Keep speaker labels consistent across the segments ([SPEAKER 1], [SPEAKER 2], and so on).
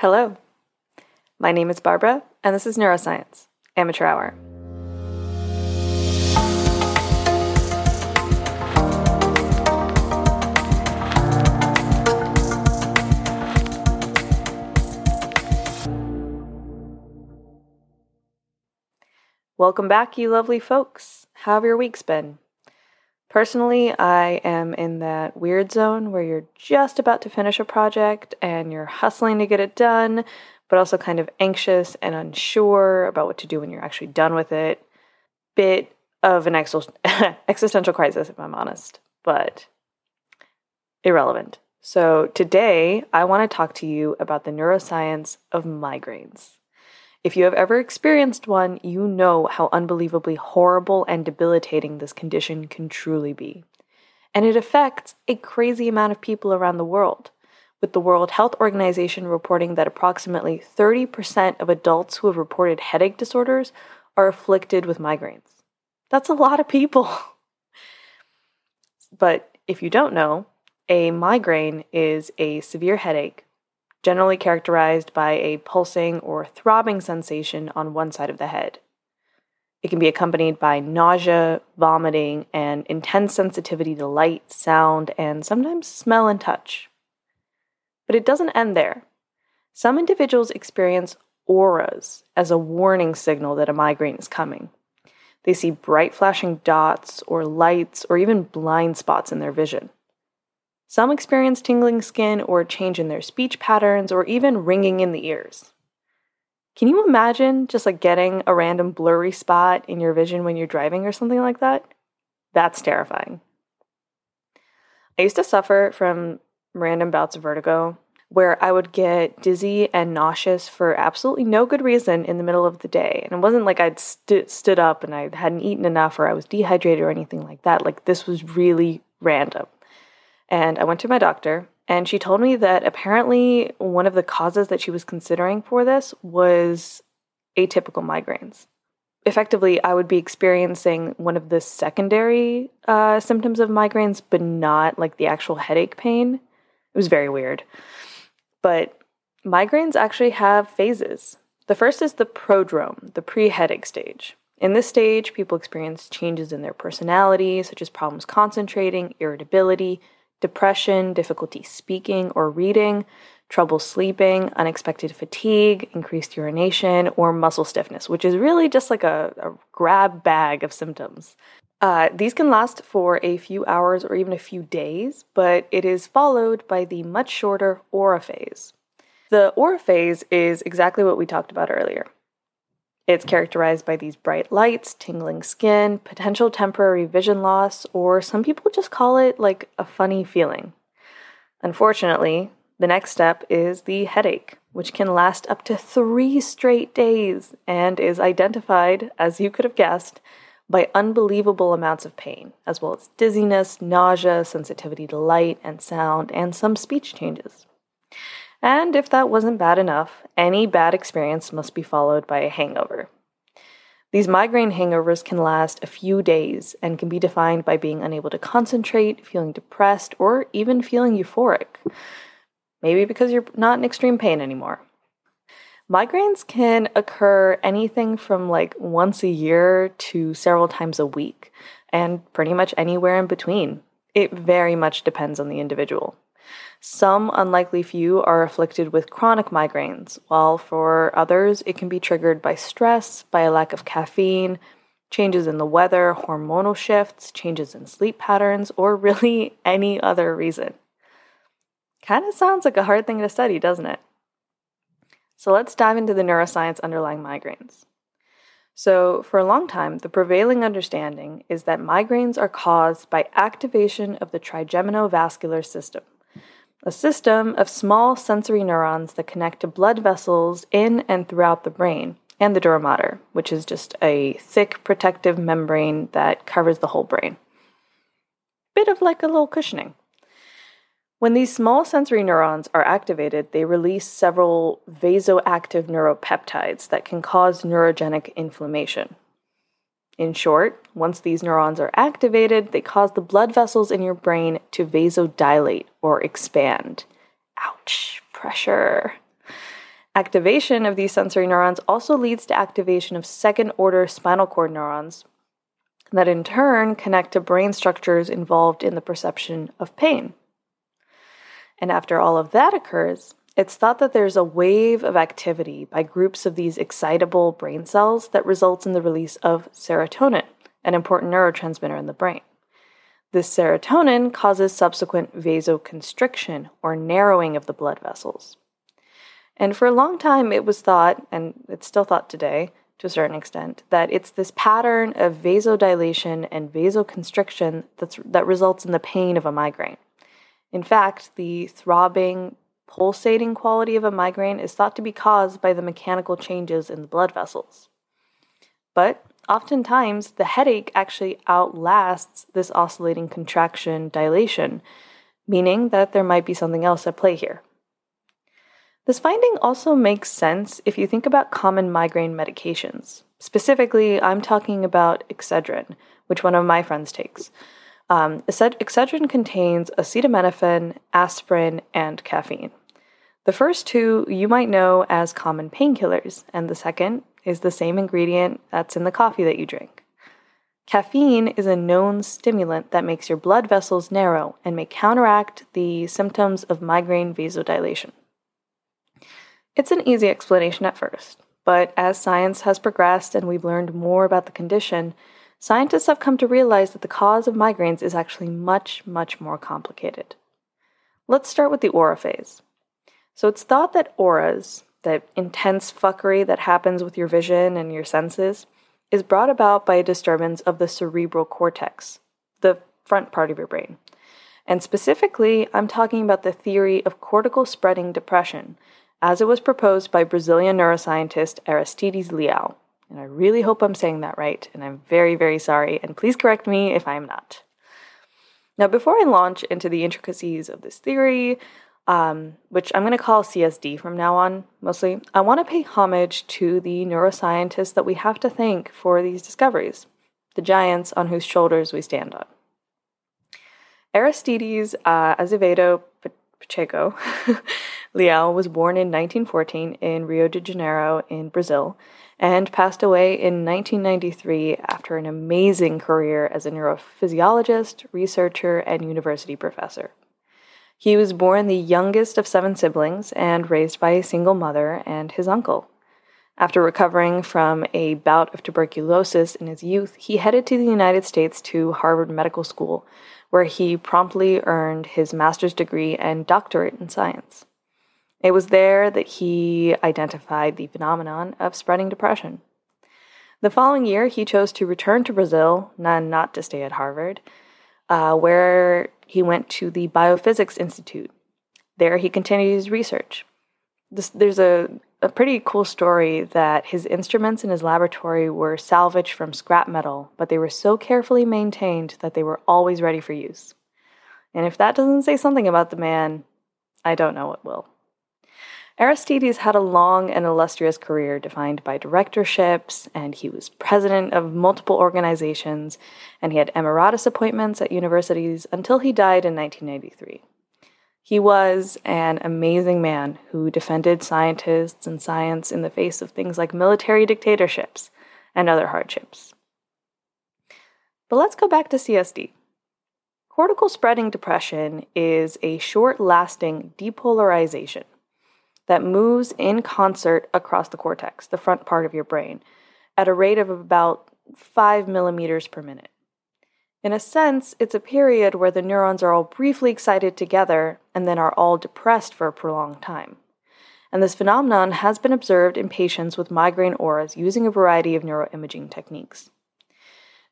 [SPEAKER 1] Hello. My name is Barbara, and this is Neuroscience, Amateur Hour. Welcome back, you lovely folks. How have your weeks been? Personally, I am in that weird zone where you're just about to finish a project and you're hustling to get it done, but also kind of anxious and unsure about what to do when you're actually done with it. Bit of an existential crisis, if I'm honest, but irrelevant. So, today I want to talk to you about the neuroscience of migraines. If you have ever experienced one, you know how unbelievably horrible and debilitating this condition can truly be. And it affects a crazy amount of people around the world, with the World Health Organization reporting that approximately 30% of adults who have reported headache disorders are afflicted with migraines. That's a lot of people. but if you don't know, a migraine is a severe headache generally characterized by a pulsing or throbbing sensation on one side of the head. It can be accompanied by nausea, vomiting, and intense sensitivity to light, sound, and sometimes smell and touch. But it doesn't end there. Some individuals experience auras as a warning signal that a migraine is coming. They see bright flashing dots or lights or even blind spots in their vision. Some experience tingling skin or change in their speech patterns or even ringing in the ears. Can you imagine just like getting a random blurry spot in your vision when you're driving or something like that? That's terrifying. I used to suffer from random bouts of vertigo where I would get dizzy and nauseous for absolutely no good reason in the middle of the day. And it wasn't like I'd st- stood up and I hadn't eaten enough or I was dehydrated or anything like that. Like this was really random. And I went to my doctor, and she told me that apparently one of the causes that she was considering for this was atypical migraines. Effectively, I would be experiencing one of the secondary uh, symptoms of migraines, but not like the actual headache pain. It was very weird. But migraines actually have phases. The first is the prodrome, the pre headache stage. In this stage, people experience changes in their personality, such as problems concentrating, irritability, depression, difficulty speaking or reading, trouble sleeping, unexpected fatigue, increased urination, or muscle stiffness, which is really just like a, a grab bag of symptoms. Uh, these can last for a few hours or even a few days, but it is followed by the much shorter aura phase. The aura phase is exactly what we talked about earlier. It's characterized by these bright lights, tingling skin, potential temporary vision loss, or some people just call it like a funny feeling. Unfortunately, the next step is the headache, which can last up to three straight days and is identified, as you could have guessed, by unbelievable amounts of pain, as well as dizziness, nausea, sensitivity to light and sound, and some speech changes. And if that wasn't bad enough, any bad experience must be followed by a hangover. These migraine hangovers can last a few days and can be defined by being unable to concentrate, feeling depressed, or even feeling euphoric. Maybe because you're not in extreme pain anymore. Migraines can occur anything from like once a year to several times a week, and pretty much anywhere in between. It very much depends on the individual. Some unlikely few are afflicted with chronic migraines, while for others it can be triggered by stress, by a lack of caffeine, changes in the weather, hormonal shifts, changes in sleep patterns, or really any other reason. Kind of sounds like a hard thing to study, doesn't it? So let's dive into the neuroscience underlying migraines. So, for a long time, the prevailing understanding is that migraines are caused by activation of the trigeminovascular system, a system of small sensory neurons that connect to blood vessels in and throughout the brain, and the dura mater, which is just a thick protective membrane that covers the whole brain. Bit of like a little cushioning. When these small sensory neurons are activated, they release several vasoactive neuropeptides that can cause neurogenic inflammation. In short, once these neurons are activated, they cause the blood vessels in your brain to vasodilate or expand. Ouch, pressure. Activation of these sensory neurons also leads to activation of second order spinal cord neurons that in turn connect to brain structures involved in the perception of pain. And after all of that occurs, it's thought that there's a wave of activity by groups of these excitable brain cells that results in the release of serotonin, an important neurotransmitter in the brain. This serotonin causes subsequent vasoconstriction, or narrowing of the blood vessels. And for a long time, it was thought, and it's still thought today to a certain extent, that it's this pattern of vasodilation and vasoconstriction that's, that results in the pain of a migraine. In fact, the throbbing, pulsating quality of a migraine is thought to be caused by the mechanical changes in the blood vessels. But oftentimes, the headache actually outlasts this oscillating contraction dilation, meaning that there might be something else at play here. This finding also makes sense if you think about common migraine medications. Specifically, I'm talking about Excedrin, which one of my friends takes. Um, Excedrin contains acetaminophen, aspirin, and caffeine. The first two you might know as common painkillers, and the second is the same ingredient that's in the coffee that you drink. Caffeine is a known stimulant that makes your blood vessels narrow and may counteract the symptoms of migraine vasodilation. It's an easy explanation at first, but as science has progressed and we've learned more about the condition, scientists have come to realize that the cause of migraines is actually much, much more complicated. Let's start with the aura phase. So it's thought that auras, that intense fuckery that happens with your vision and your senses, is brought about by a disturbance of the cerebral cortex, the front part of your brain. And specifically, I'm talking about the theory of cortical spreading depression, as it was proposed by Brazilian neuroscientist Aristides Leão. And I really hope I'm saying that right, and I'm very, very sorry, and please correct me if I'm not. Now, before I launch into the intricacies of this theory, um, which I'm going to call CSD from now on mostly, I want to pay homage to the neuroscientists that we have to thank for these discoveries, the giants on whose shoulders we stand on. Aristides uh, Azevedo Pacheco Leão was born in 1914 in Rio de Janeiro in Brazil and passed away in 1993 after an amazing career as a neurophysiologist, researcher, and university professor. He was born the youngest of seven siblings and raised by a single mother and his uncle. After recovering from a bout of tuberculosis in his youth, he headed to the United States to Harvard Medical School, where he promptly earned his master's degree and doctorate in science. It was there that he identified the phenomenon of spreading depression. The following year, he chose to return to Brazil, not to stay at Harvard, uh, where he went to the Biophysics Institute. There, he continued his research. This, there's a, a pretty cool story that his instruments in his laboratory were salvaged from scrap metal, but they were so carefully maintained that they were always ready for use. And if that doesn't say something about the man, I don't know what will. Aristides had a long and illustrious career defined by directorships, and he was president of multiple organizations, and he had emeritus appointments at universities until he died in 1993. He was an amazing man who defended scientists and science in the face of things like military dictatorships and other hardships. But let's go back to CSD. Cortical spreading depression is a short lasting depolarization that moves in concert across the cortex, the front part of your brain, at a rate of about 5 millimeters per minute. In a sense, it's a period where the neurons are all briefly excited together and then are all depressed for a prolonged time. And this phenomenon has been observed in patients with migraine auras using a variety of neuroimaging techniques.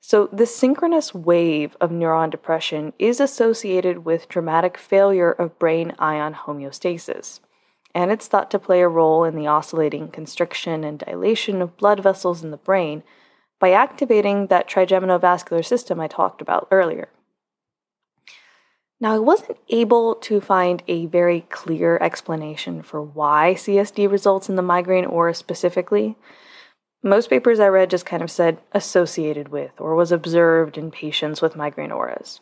[SPEAKER 1] So, this synchronous wave of neuron depression is associated with dramatic failure of brain ion homeostasis and it's thought to play a role in the oscillating constriction and dilation of blood vessels in the brain by activating that trigeminovascular system I talked about earlier. Now, I wasn't able to find a very clear explanation for why CSD results in the migraine aura specifically. Most papers I read just kind of said associated with or was observed in patients with migraine auras.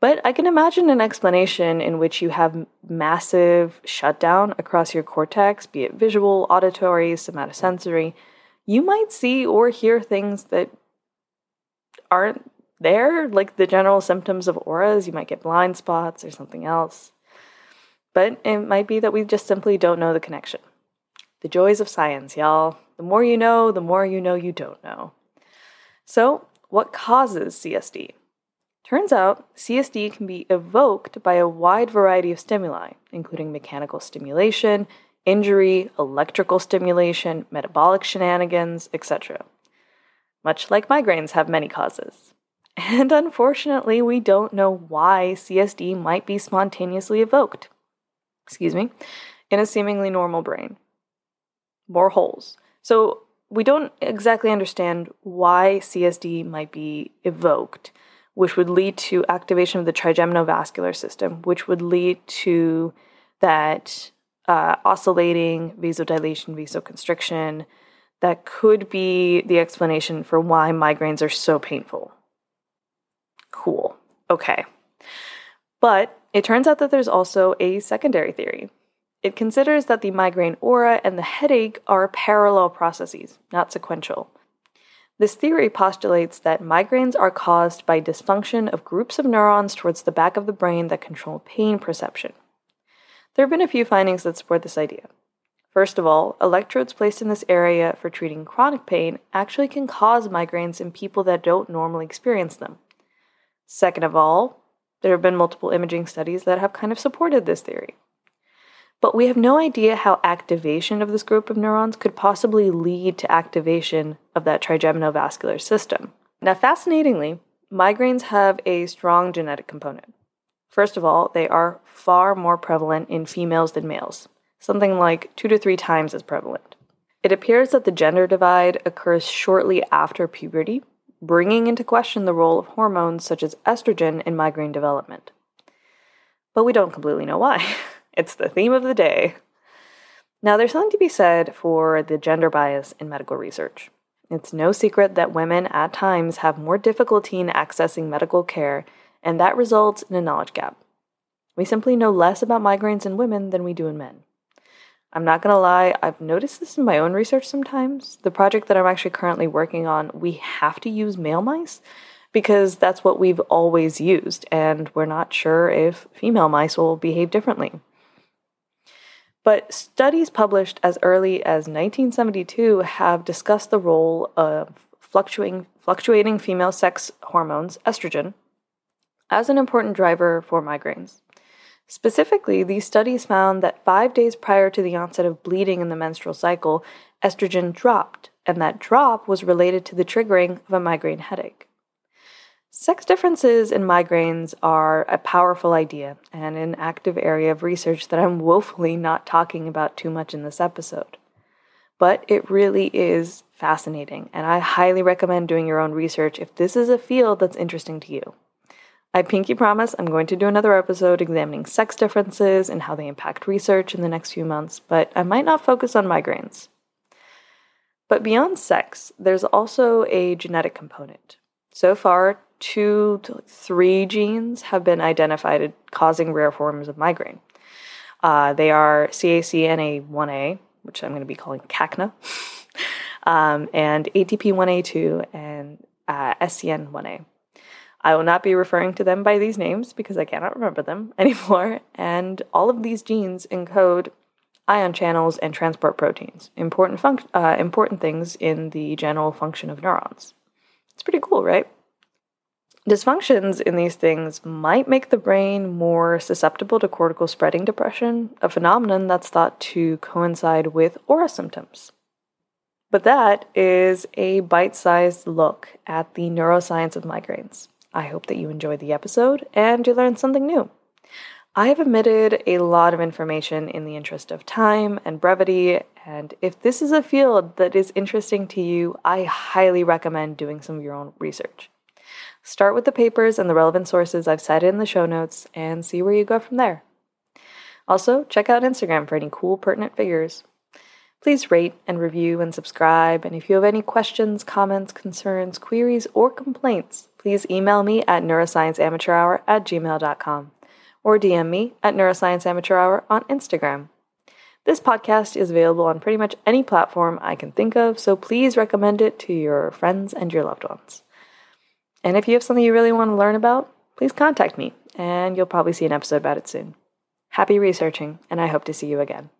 [SPEAKER 1] But I can imagine an explanation in which you have massive shutdown across your cortex, be it visual, auditory, somatosensory. You might see or hear things that aren't there, like the general symptoms of auras. You might get blind spots or something else. But it might be that we just simply don't know the connection. The joys of science, y'all. The more you know, the more you know you don't know. So, what causes CSD? Turns out CSD can be evoked by a wide variety of stimuli, including mechanical stimulation, injury, electrical stimulation, metabolic shenanigans, etc. Much like migraines have many causes. And unfortunately, we don't know why CSD might be spontaneously evoked. Excuse me, in a seemingly normal brain. More holes. So, we don't exactly understand why CSD might be evoked which would lead to activation of the trigeminovascular system, which would lead to that uh, oscillating vasodilation, vasoconstriction. That could be the explanation for why migraines are so painful. Cool. Okay. But it turns out that there's also a secondary theory. It considers that the migraine aura and the headache are parallel processes, not sequential. This theory postulates that migraines are caused by dysfunction of groups of neurons towards the back of the brain that control pain perception. There have been a few findings that support this idea. First of all, electrodes placed in this area for treating chronic pain actually can cause migraines in people that don't normally experience them. Second of all, there have been multiple imaging studies that have kind of supported this theory but we have no idea how activation of this group of neurons could possibly lead to activation of that trigeminovascular system. Now, fascinatingly, migraines have a strong genetic component. First of all, they are far more prevalent in females than males, something like two to three times as prevalent. It appears that the gender divide occurs shortly after puberty, bringing into question the role of hormones such as estrogen in migraine development. But we don't completely know why. It's the theme of the day. Now, there's something to be said for the gender bias in medical research. It's no secret that women at times have more difficulty in accessing medical care, and that results in a knowledge gap. We simply know less about migraines in women than we do in men. I'm not going to lie, I've noticed this in my own research sometimes. The project that I'm actually currently working on, we have to use male mice because that's what we've always used, and we're not sure if female mice will behave differently. But studies published as early as 1972 have discussed the role of fluctuating, fluctuating female sex hormones, estrogen, as an important driver for migraines. Specifically, these studies found that five days prior to the onset of bleeding in the menstrual cycle, estrogen dropped, and that drop was related to the triggering of a migraine headache. Sex differences in migraines are a powerful idea and an active area of research that I'm woefully not talking about too much in this episode. But it really is fascinating, and I highly recommend doing your own research if this is a field that's interesting to you. I pinky promise I'm going to do another episode examining sex differences and how they impact research in the next few months, but I might not focus on migraines. But beyond sex, there's also a genetic component. So far, two to three genes have been identified causing rare forms of migraine. Uh, they are CACNA1A, which I'm going to be calling CACNA, um, and ATP1A2 and uh, SCN1A. I will not be referring to them by these names because I cannot remember them anymore. And all of these genes encode ion channels and transport proteins, important, func- uh, important things in the general function of neurons. It's pretty cool, right? Dysfunctions in these things might make the brain more susceptible to cortical spreading depression, a phenomenon that's thought to coincide with aura symptoms. But that is a bite sized look at the neuroscience of migraines. I hope that you enjoyed the episode and you learned something new. I have omitted a lot of information in the interest of time and brevity, and if this is a field that is interesting to you, I highly recommend doing some of your own research. Start with the papers and the relevant sources I've cited in the show notes and see where you go from there. Also, check out Instagram for any cool, pertinent figures. Please rate and review and subscribe, and if you have any questions, comments, concerns, queries, or complaints, please email me at neuroscienceamateurhour at gmail.com or DM me at neuroscienceamateurhour on Instagram. This podcast is available on pretty much any platform I can think of, so please recommend it to your friends and your loved ones. And if you have something you really want to learn about, please contact me, and you'll probably see an episode about it soon. Happy researching, and I hope to see you again.